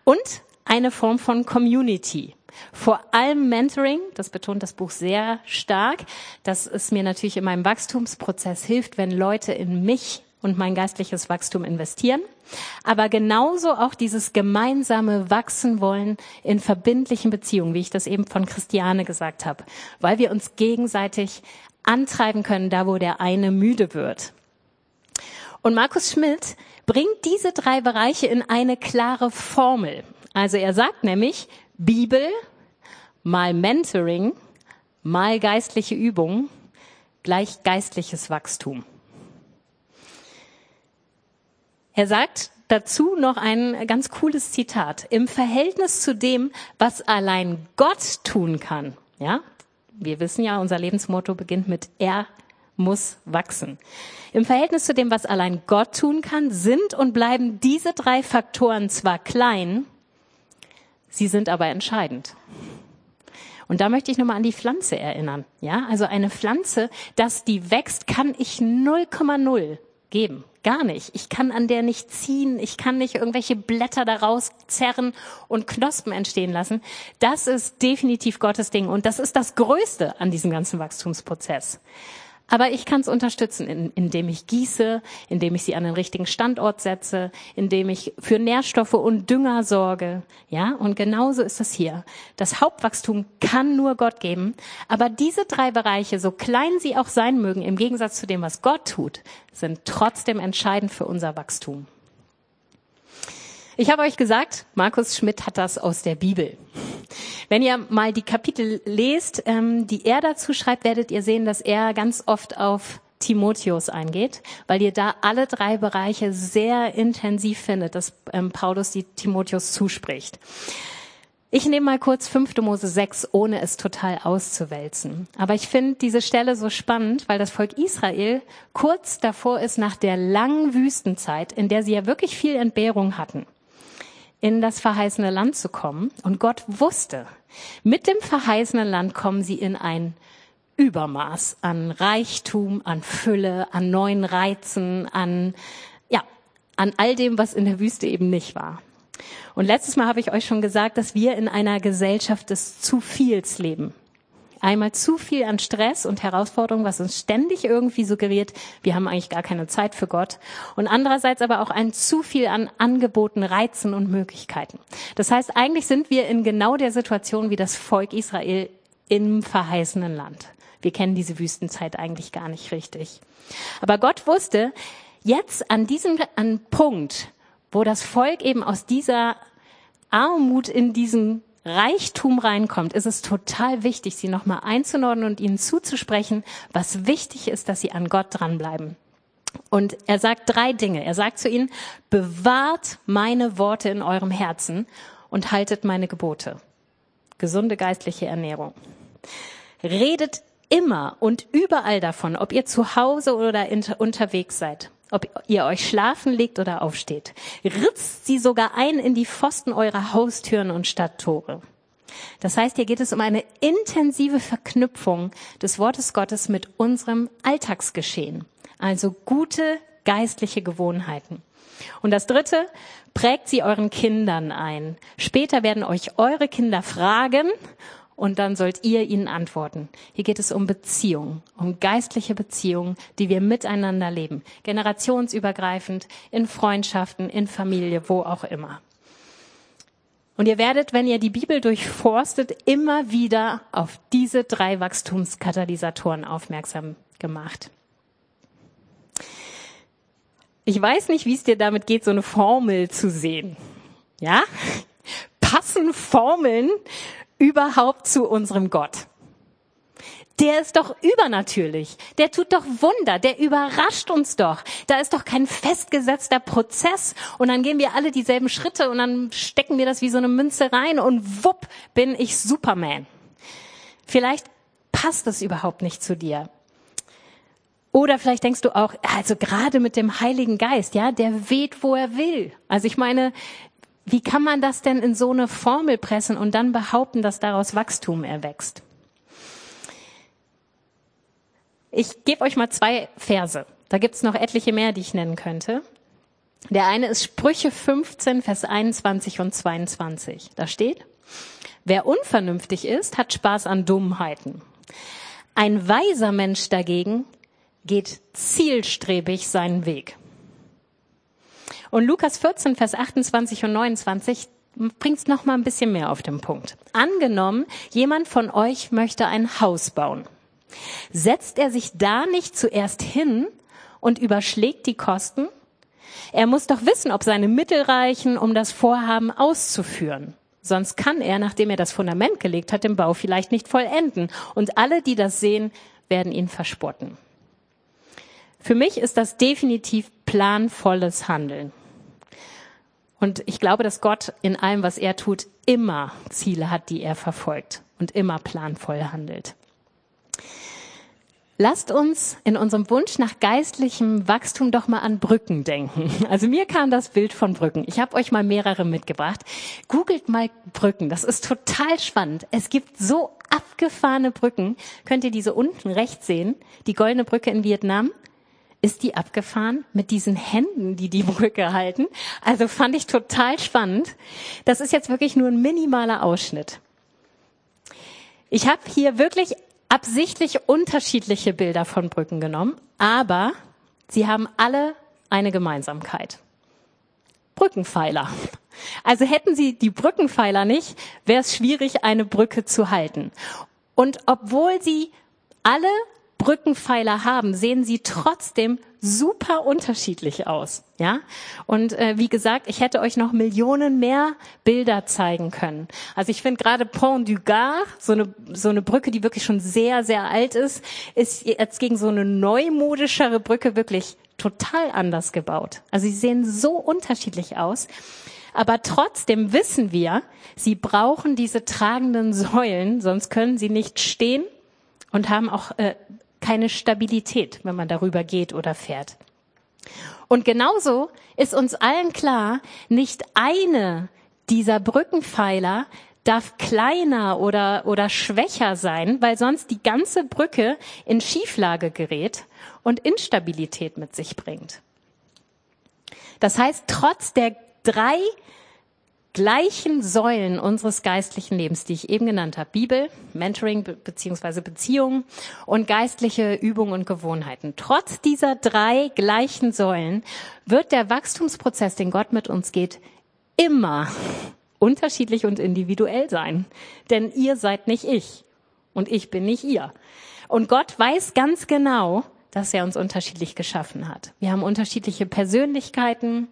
Und eine Form von Community. Vor allem Mentoring, das betont das Buch sehr stark, dass es mir natürlich in meinem Wachstumsprozess hilft, wenn Leute in mich und mein geistliches Wachstum investieren. Aber genauso auch dieses gemeinsame Wachsen wollen in verbindlichen Beziehungen, wie ich das eben von Christiane gesagt habe, weil wir uns gegenseitig antreiben können, da wo der eine müde wird. Und Markus Schmidt bringt diese drei Bereiche in eine klare Formel. Also er sagt nämlich, Bibel mal Mentoring mal geistliche Übung gleich geistliches Wachstum. Er sagt dazu noch ein ganz cooles Zitat. Im Verhältnis zu dem, was allein Gott tun kann, ja, wir wissen ja, unser Lebensmotto beginnt mit er muss wachsen. Im Verhältnis zu dem, was allein Gott tun kann, sind und bleiben diese drei Faktoren zwar klein, sie sind aber entscheidend. Und da möchte ich nochmal an die Pflanze erinnern. Ja, also eine Pflanze, dass die wächst, kann ich 0,0 geben. Gar nicht. Ich kann an der nicht ziehen. Ich kann nicht irgendwelche Blätter daraus zerren und Knospen entstehen lassen. Das ist definitiv Gottes Ding. Und das ist das Größte an diesem ganzen Wachstumsprozess. Aber ich kann es unterstützen, in, indem ich gieße, indem ich sie an den richtigen Standort setze, indem ich für Nährstoffe und Dünger sorge. Ja, und genauso ist es hier. Das Hauptwachstum kann nur Gott geben. Aber diese drei Bereiche, so klein sie auch sein mögen, im Gegensatz zu dem, was Gott tut, sind trotzdem entscheidend für unser Wachstum. Ich habe euch gesagt, Markus Schmidt hat das aus der Bibel. Wenn ihr mal die Kapitel lest, ähm, die er dazu schreibt, werdet ihr sehen, dass er ganz oft auf Timotheus eingeht, weil ihr da alle drei Bereiche sehr intensiv findet, dass ähm, Paulus die Timotheus zuspricht. Ich nehme mal kurz 5. Mose 6, ohne es total auszuwälzen. Aber ich finde diese Stelle so spannend, weil das Volk Israel kurz davor ist nach der langen Wüstenzeit, in der sie ja wirklich viel Entbehrung hatten in das verheißene Land zu kommen. Und Gott wusste, mit dem verheißenen Land kommen sie in ein Übermaß an Reichtum, an Fülle, an neuen Reizen, an, ja, an all dem, was in der Wüste eben nicht war. Und letztes Mal habe ich euch schon gesagt, dass wir in einer Gesellschaft des zu viels leben. Einmal zu viel an Stress und Herausforderungen, was uns ständig irgendwie suggeriert, wir haben eigentlich gar keine Zeit für Gott. Und andererseits aber auch ein zu viel an Angeboten, Reizen und Möglichkeiten. Das heißt, eigentlich sind wir in genau der Situation wie das Volk Israel im verheißenen Land. Wir kennen diese Wüstenzeit eigentlich gar nicht richtig. Aber Gott wusste, jetzt an diesem an Punkt, wo das Volk eben aus dieser Armut in diesen Reichtum reinkommt, ist es total wichtig, sie nochmal einzunordnen und ihnen zuzusprechen, was wichtig ist, dass sie an Gott dranbleiben. Und er sagt drei Dinge. Er sagt zu ihnen, bewahrt meine Worte in eurem Herzen und haltet meine Gebote. Gesunde geistliche Ernährung. Redet immer und überall davon, ob ihr zu Hause oder unterwegs seid ob ihr euch schlafen legt oder aufsteht. Ritzt sie sogar ein in die Pfosten eurer Haustüren und Stadttore. Das heißt, hier geht es um eine intensive Verknüpfung des Wortes Gottes mit unserem Alltagsgeschehen. Also gute geistliche Gewohnheiten. Und das dritte, prägt sie euren Kindern ein. Später werden euch eure Kinder fragen und dann sollt ihr ihnen antworten. Hier geht es um Beziehungen, um geistliche Beziehungen, die wir miteinander leben, generationsübergreifend, in Freundschaften, in Familie, wo auch immer. Und ihr werdet, wenn ihr die Bibel durchforstet, immer wieder auf diese drei Wachstumskatalysatoren aufmerksam gemacht. Ich weiß nicht, wie es dir damit geht, so eine Formel zu sehen. Ja? Passen Formeln überhaupt zu unserem Gott? Der ist doch übernatürlich. Der tut doch Wunder. Der überrascht uns doch. Da ist doch kein festgesetzter Prozess. Und dann gehen wir alle dieselben Schritte und dann stecken wir das wie so eine Münze rein und wupp bin ich Superman. Vielleicht passt das überhaupt nicht zu dir. Oder vielleicht denkst du auch, also gerade mit dem Heiligen Geist, ja, der weht, wo er will. Also ich meine, wie kann man das denn in so eine Formel pressen und dann behaupten, dass daraus Wachstum erwächst? Ich gebe euch mal zwei Verse. Da gibt's noch etliche mehr, die ich nennen könnte. Der eine ist Sprüche 15, Vers 21 und 22. Da steht, wer unvernünftig ist, hat Spaß an Dummheiten. Ein weiser Mensch dagegen geht zielstrebig seinen Weg. Und Lukas 14, Vers 28 und 29 bringt es noch mal ein bisschen mehr auf den Punkt. Angenommen, jemand von euch möchte ein Haus bauen. Setzt er sich da nicht zuerst hin und überschlägt die Kosten? Er muss doch wissen, ob seine Mittel reichen, um das Vorhaben auszuführen. Sonst kann er, nachdem er das Fundament gelegt hat, den Bau vielleicht nicht vollenden. Und alle, die das sehen, werden ihn verspotten. Für mich ist das definitiv planvolles Handeln. Und ich glaube, dass Gott in allem, was er tut, immer Ziele hat, die er verfolgt und immer planvoll handelt. Lasst uns in unserem Wunsch nach geistlichem Wachstum doch mal an Brücken denken. Also mir kam das Bild von Brücken. Ich habe euch mal mehrere mitgebracht. Googelt mal Brücken. Das ist total spannend. Es gibt so abgefahrene Brücken. Könnt ihr diese unten rechts sehen? Die goldene Brücke in Vietnam. Ist die abgefahren mit diesen Händen, die die Brücke halten? Also fand ich total spannend. Das ist jetzt wirklich nur ein minimaler Ausschnitt. Ich habe hier wirklich absichtlich unterschiedliche Bilder von Brücken genommen, aber sie haben alle eine Gemeinsamkeit. Brückenpfeiler. Also hätten sie die Brückenpfeiler nicht, wäre es schwierig, eine Brücke zu halten. Und obwohl sie alle Brückenpfeiler haben, sehen sie trotzdem super unterschiedlich aus. Ja, und äh, wie gesagt, ich hätte euch noch Millionen mehr Bilder zeigen können. Also ich finde gerade Pont du Gard, so eine so eine Brücke, die wirklich schon sehr sehr alt ist, ist jetzt gegen so eine neumodischere Brücke wirklich total anders gebaut. Also sie sehen so unterschiedlich aus. Aber trotzdem wissen wir, sie brauchen diese tragenden Säulen, sonst können sie nicht stehen und haben auch äh, keine Stabilität, wenn man darüber geht oder fährt. Und genauso ist uns allen klar, nicht eine dieser Brückenpfeiler darf kleiner oder, oder schwächer sein, weil sonst die ganze Brücke in Schieflage gerät und Instabilität mit sich bringt. Das heißt, trotz der drei gleichen Säulen unseres geistlichen Lebens, die ich eben genannt habe. Bibel, Mentoring beziehungsweise Beziehungen und geistliche Übungen und Gewohnheiten. Trotz dieser drei gleichen Säulen wird der Wachstumsprozess, den Gott mit uns geht, immer unterschiedlich und individuell sein. Denn ihr seid nicht ich und ich bin nicht ihr. Und Gott weiß ganz genau, dass er uns unterschiedlich geschaffen hat. Wir haben unterschiedliche Persönlichkeiten,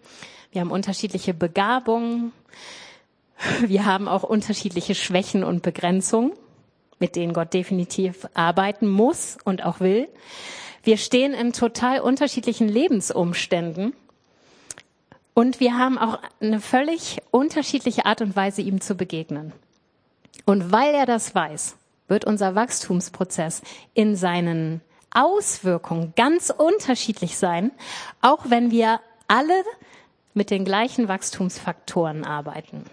wir haben unterschiedliche Begabungen. Wir haben auch unterschiedliche Schwächen und Begrenzungen, mit denen Gott definitiv arbeiten muss und auch will. Wir stehen in total unterschiedlichen Lebensumständen. Und wir haben auch eine völlig unterschiedliche Art und Weise, ihm zu begegnen. Und weil er das weiß, wird unser Wachstumsprozess in seinen Auswirkungen ganz unterschiedlich sein, auch wenn wir alle mit den gleichen Wachstumsfaktoren arbeiten.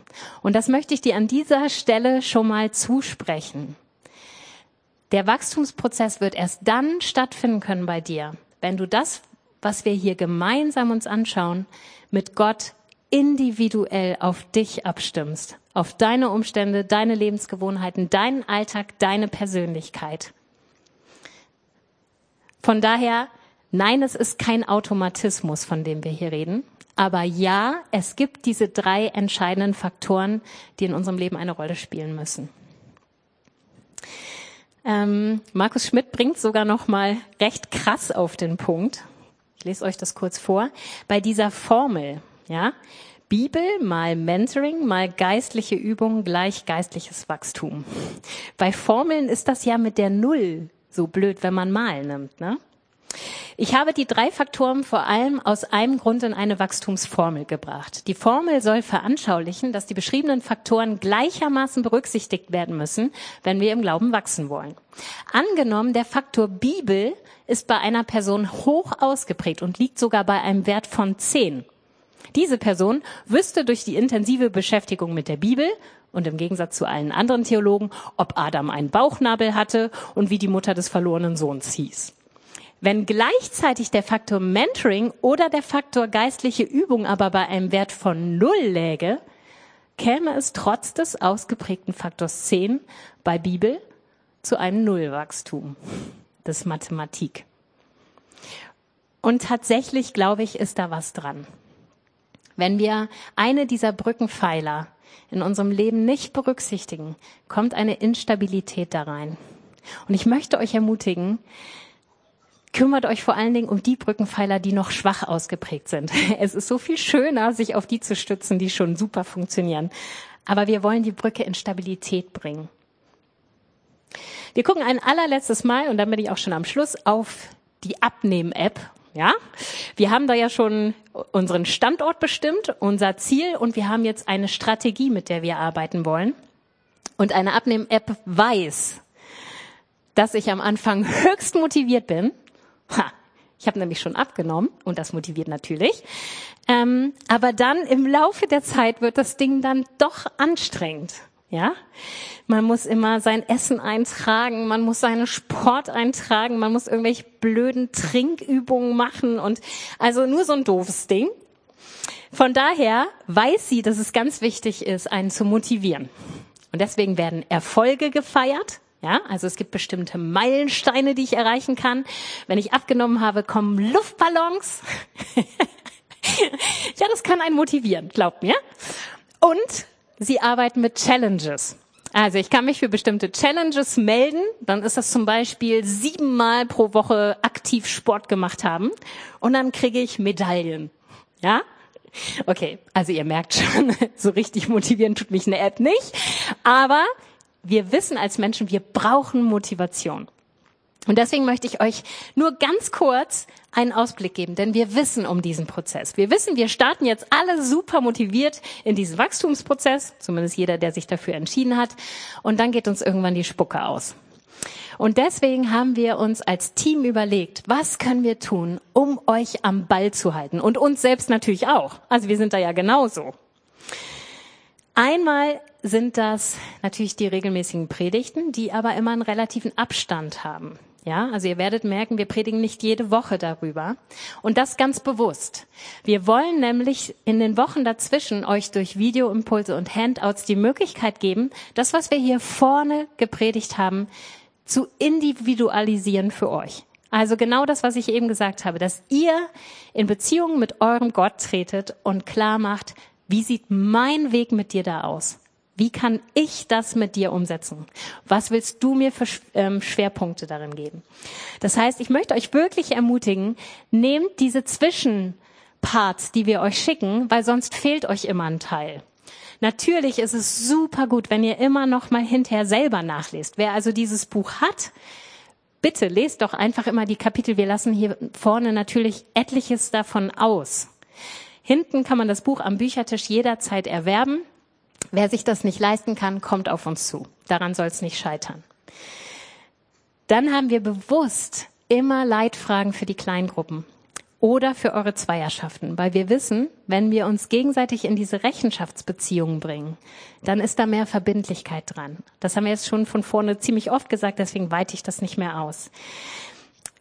Und das möchte ich dir an dieser Stelle schon mal zusprechen. Der Wachstumsprozess wird erst dann stattfinden können bei dir, wenn du das, was wir hier gemeinsam uns anschauen, mit Gott individuell auf dich abstimmst, auf deine Umstände, deine Lebensgewohnheiten, deinen Alltag, deine Persönlichkeit. Von daher, nein, es ist kein Automatismus, von dem wir hier reden, aber ja, es gibt diese drei entscheidenden Faktoren, die in unserem Leben eine Rolle spielen müssen. Ähm, Markus Schmidt bringt sogar noch mal recht krass auf den Punkt. Ich lese euch das kurz vor. Bei dieser Formel, ja, Bibel mal Mentoring mal geistliche Übung gleich geistliches Wachstum. Bei Formeln ist das ja mit der Null so blöd, wenn man mal nimmt, ne? Ich habe die drei Faktoren vor allem aus einem Grund in eine Wachstumsformel gebracht. Die Formel soll veranschaulichen, dass die beschriebenen Faktoren gleichermaßen berücksichtigt werden müssen, wenn wir im Glauben wachsen wollen. Angenommen, der Faktor Bibel ist bei einer Person hoch ausgeprägt und liegt sogar bei einem Wert von 10. Diese Person wüsste durch die intensive Beschäftigung mit der Bibel und im Gegensatz zu allen anderen Theologen, ob Adam einen Bauchnabel hatte und wie die Mutter des verlorenen Sohns hieß. Wenn gleichzeitig der Faktor Mentoring oder der Faktor geistliche Übung aber bei einem Wert von Null läge, käme es trotz des ausgeprägten Faktors 10 bei Bibel zu einem Nullwachstum des Mathematik. Und tatsächlich, glaube ich, ist da was dran. Wenn wir eine dieser Brückenpfeiler in unserem Leben nicht berücksichtigen, kommt eine Instabilität da rein. Und ich möchte euch ermutigen, kümmert euch vor allen Dingen um die Brückenpfeiler, die noch schwach ausgeprägt sind. Es ist so viel schöner, sich auf die zu stützen, die schon super funktionieren. Aber wir wollen die Brücke in Stabilität bringen. Wir gucken ein allerletztes Mal, und dann bin ich auch schon am Schluss, auf die Abnehmen-App. Ja, wir haben da ja schon unseren Standort bestimmt, unser Ziel und wir haben jetzt eine Strategie, mit der wir arbeiten wollen. Und eine Abnehmen-App weiß, dass ich am Anfang höchst motiviert bin. Ha, ich habe nämlich schon abgenommen und das motiviert natürlich. Ähm, aber dann im Laufe der Zeit wird das Ding dann doch anstrengend. Ja, man muss immer sein Essen eintragen, man muss seinen Sport eintragen, man muss irgendwelche blöden Trinkübungen machen und also nur so ein doofes Ding. Von daher weiß sie, dass es ganz wichtig ist, einen zu motivieren. Und deswegen werden Erfolge gefeiert. Ja, also es gibt bestimmte Meilensteine, die ich erreichen kann. Wenn ich abgenommen habe, kommen Luftballons. ja, das kann einen motivieren, glaubt mir. Und Sie arbeiten mit Challenges. Also ich kann mich für bestimmte Challenges melden. Dann ist das zum Beispiel siebenmal pro Woche aktiv Sport gemacht haben. Und dann kriege ich Medaillen. Ja? Okay, also ihr merkt schon, so richtig motivieren tut mich eine App nicht. Aber wir wissen als Menschen, wir brauchen Motivation. Und deswegen möchte ich euch nur ganz kurz einen Ausblick geben, denn wir wissen um diesen Prozess. Wir wissen, wir starten jetzt alle super motiviert in diesen Wachstumsprozess, zumindest jeder, der sich dafür entschieden hat, und dann geht uns irgendwann die Spucke aus. Und deswegen haben wir uns als Team überlegt, was können wir tun, um euch am Ball zu halten und uns selbst natürlich auch. Also wir sind da ja genauso. Einmal sind das natürlich die regelmäßigen Predigten, die aber immer einen relativen Abstand haben. Ja, also ihr werdet merken, wir predigen nicht jede Woche darüber. Und das ganz bewusst. Wir wollen nämlich in den Wochen dazwischen euch durch Videoimpulse und Handouts die Möglichkeit geben, das, was wir hier vorne gepredigt haben, zu individualisieren für euch. Also genau das, was ich eben gesagt habe, dass ihr in Beziehung mit eurem Gott tretet und klar macht, wie sieht mein Weg mit dir da aus? Wie kann ich das mit dir umsetzen? Was willst du mir für ähm, Schwerpunkte darin geben? Das heißt, ich möchte euch wirklich ermutigen, nehmt diese Zwischenparts, die wir euch schicken, weil sonst fehlt euch immer ein Teil. Natürlich ist es super gut, wenn ihr immer noch mal hinterher selber nachlest. Wer also dieses Buch hat, bitte lest doch einfach immer die Kapitel. Wir lassen hier vorne natürlich etliches davon aus. Hinten kann man das Buch am Büchertisch jederzeit erwerben. Wer sich das nicht leisten kann, kommt auf uns zu. Daran soll es nicht scheitern. Dann haben wir bewusst immer Leitfragen für die Kleingruppen oder für eure Zweierschaften, weil wir wissen, wenn wir uns gegenseitig in diese Rechenschaftsbeziehungen bringen, dann ist da mehr Verbindlichkeit dran. Das haben wir jetzt schon von vorne ziemlich oft gesagt, deswegen weite ich das nicht mehr aus.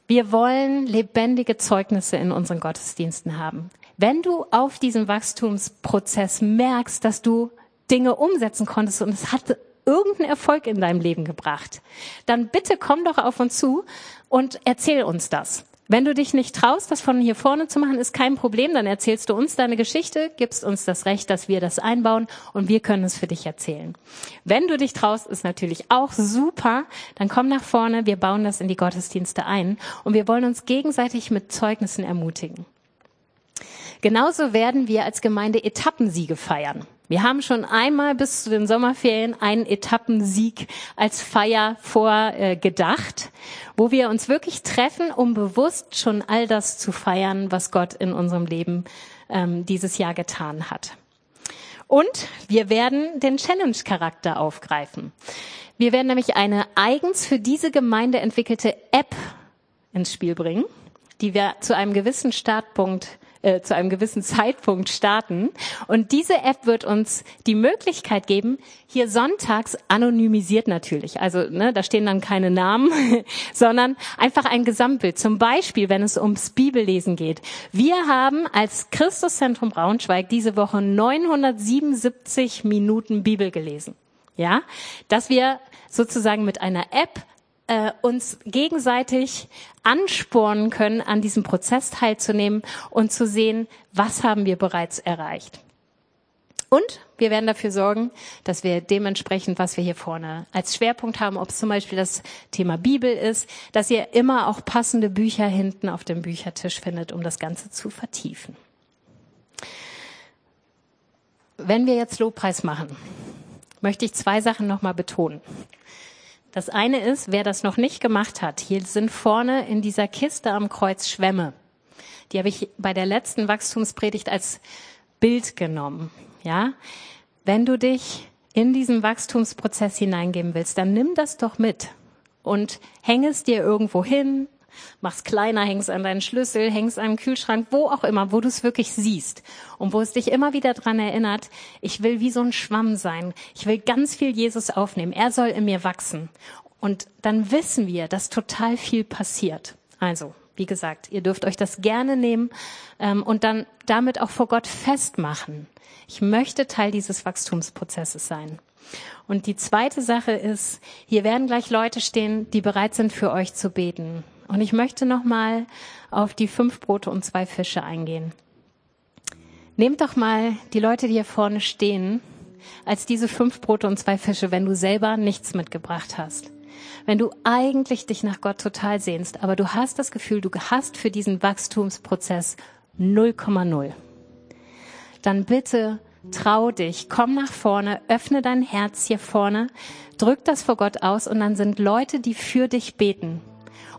Wir wollen lebendige Zeugnisse in unseren Gottesdiensten haben. Wenn du auf diesem Wachstumsprozess merkst, dass du Dinge umsetzen konntest und es hat irgendeinen Erfolg in deinem Leben gebracht, dann bitte komm doch auf uns zu und erzähl uns das. Wenn du dich nicht traust, das von hier vorne zu machen, ist kein Problem. Dann erzählst du uns deine Geschichte, gibst uns das Recht, dass wir das einbauen und wir können es für dich erzählen. Wenn du dich traust, ist natürlich auch super. Dann komm nach vorne. Wir bauen das in die Gottesdienste ein und wir wollen uns gegenseitig mit Zeugnissen ermutigen. Genauso werden wir als Gemeinde Etappensiege feiern. Wir haben schon einmal bis zu den Sommerferien einen Etappensieg als Feier vorgedacht, wo wir uns wirklich treffen, um bewusst schon all das zu feiern, was Gott in unserem Leben ähm, dieses Jahr getan hat. Und wir werden den Challenge-Charakter aufgreifen. Wir werden nämlich eine eigens für diese Gemeinde entwickelte App ins Spiel bringen, die wir zu einem gewissen Startpunkt äh, zu einem gewissen Zeitpunkt starten. Und diese App wird uns die Möglichkeit geben, hier sonntags anonymisiert natürlich, also ne, da stehen dann keine Namen, sondern einfach ein Gesamtbild. Zum Beispiel, wenn es ums Bibellesen geht. Wir haben als Christuszentrum Braunschweig diese Woche 977 Minuten Bibel gelesen. Ja, dass wir sozusagen mit einer App äh, uns gegenseitig anspornen können, an diesem Prozess teilzunehmen und zu sehen, was haben wir bereits erreicht. Und wir werden dafür sorgen, dass wir dementsprechend, was wir hier vorne als Schwerpunkt haben, ob es zum Beispiel das Thema Bibel ist, dass ihr immer auch passende Bücher hinten auf dem Büchertisch findet, um das Ganze zu vertiefen. Wenn wir jetzt Lobpreis machen, möchte ich zwei Sachen nochmal betonen. Das eine ist, wer das noch nicht gemacht hat, hier sind vorne in dieser Kiste am Kreuz Schwämme. Die habe ich bei der letzten Wachstumspredigt als Bild genommen. Ja, wenn du dich in diesen Wachstumsprozess hineingeben willst, dann nimm das doch mit und häng es dir irgendwo hin, mach's kleiner, häng's an deinen Schlüssel, häng's an den Kühlschrank, wo auch immer, wo du es wirklich siehst und wo es dich immer wieder dran erinnert, ich will wie so ein Schwamm sein. Ich will ganz viel Jesus aufnehmen. Er soll in mir wachsen. Und dann wissen wir, dass total viel passiert. Also, wie gesagt, ihr dürft euch das gerne nehmen ähm, und dann damit auch vor Gott festmachen. Ich möchte Teil dieses Wachstumsprozesses sein. Und die zweite Sache ist, hier werden gleich Leute stehen, die bereit sind, für euch zu beten. Und ich möchte nochmal auf die fünf Brote und zwei Fische eingehen. Nehmt doch mal die Leute, die hier vorne stehen, als diese fünf Brote und zwei Fische, wenn du selber nichts mitgebracht hast. Wenn du eigentlich dich nach Gott total sehnst, aber du hast das Gefühl, du hast für diesen Wachstumsprozess 0,0. Dann bitte trau dich, komm nach vorne, öffne dein Herz hier vorne, drück das vor Gott aus und dann sind Leute, die für dich beten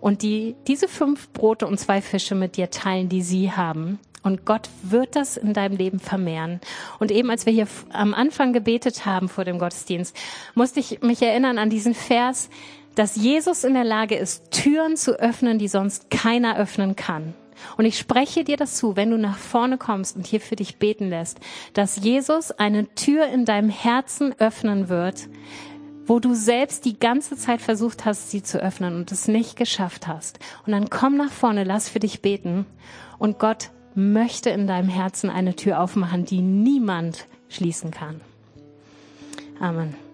und die diese fünf Brote und zwei Fische mit dir teilen, die sie haben. Und Gott wird das in deinem Leben vermehren. Und eben als wir hier am Anfang gebetet haben vor dem Gottesdienst, musste ich mich erinnern an diesen Vers, dass Jesus in der Lage ist, Türen zu öffnen, die sonst keiner öffnen kann. Und ich spreche dir das zu, wenn du nach vorne kommst und hier für dich beten lässt, dass Jesus eine Tür in deinem Herzen öffnen wird, wo du selbst die ganze Zeit versucht hast, sie zu öffnen und es nicht geschafft hast. Und dann komm nach vorne, lass für dich beten und Gott möchte in deinem Herzen eine Tür aufmachen, die niemand schließen kann. Amen.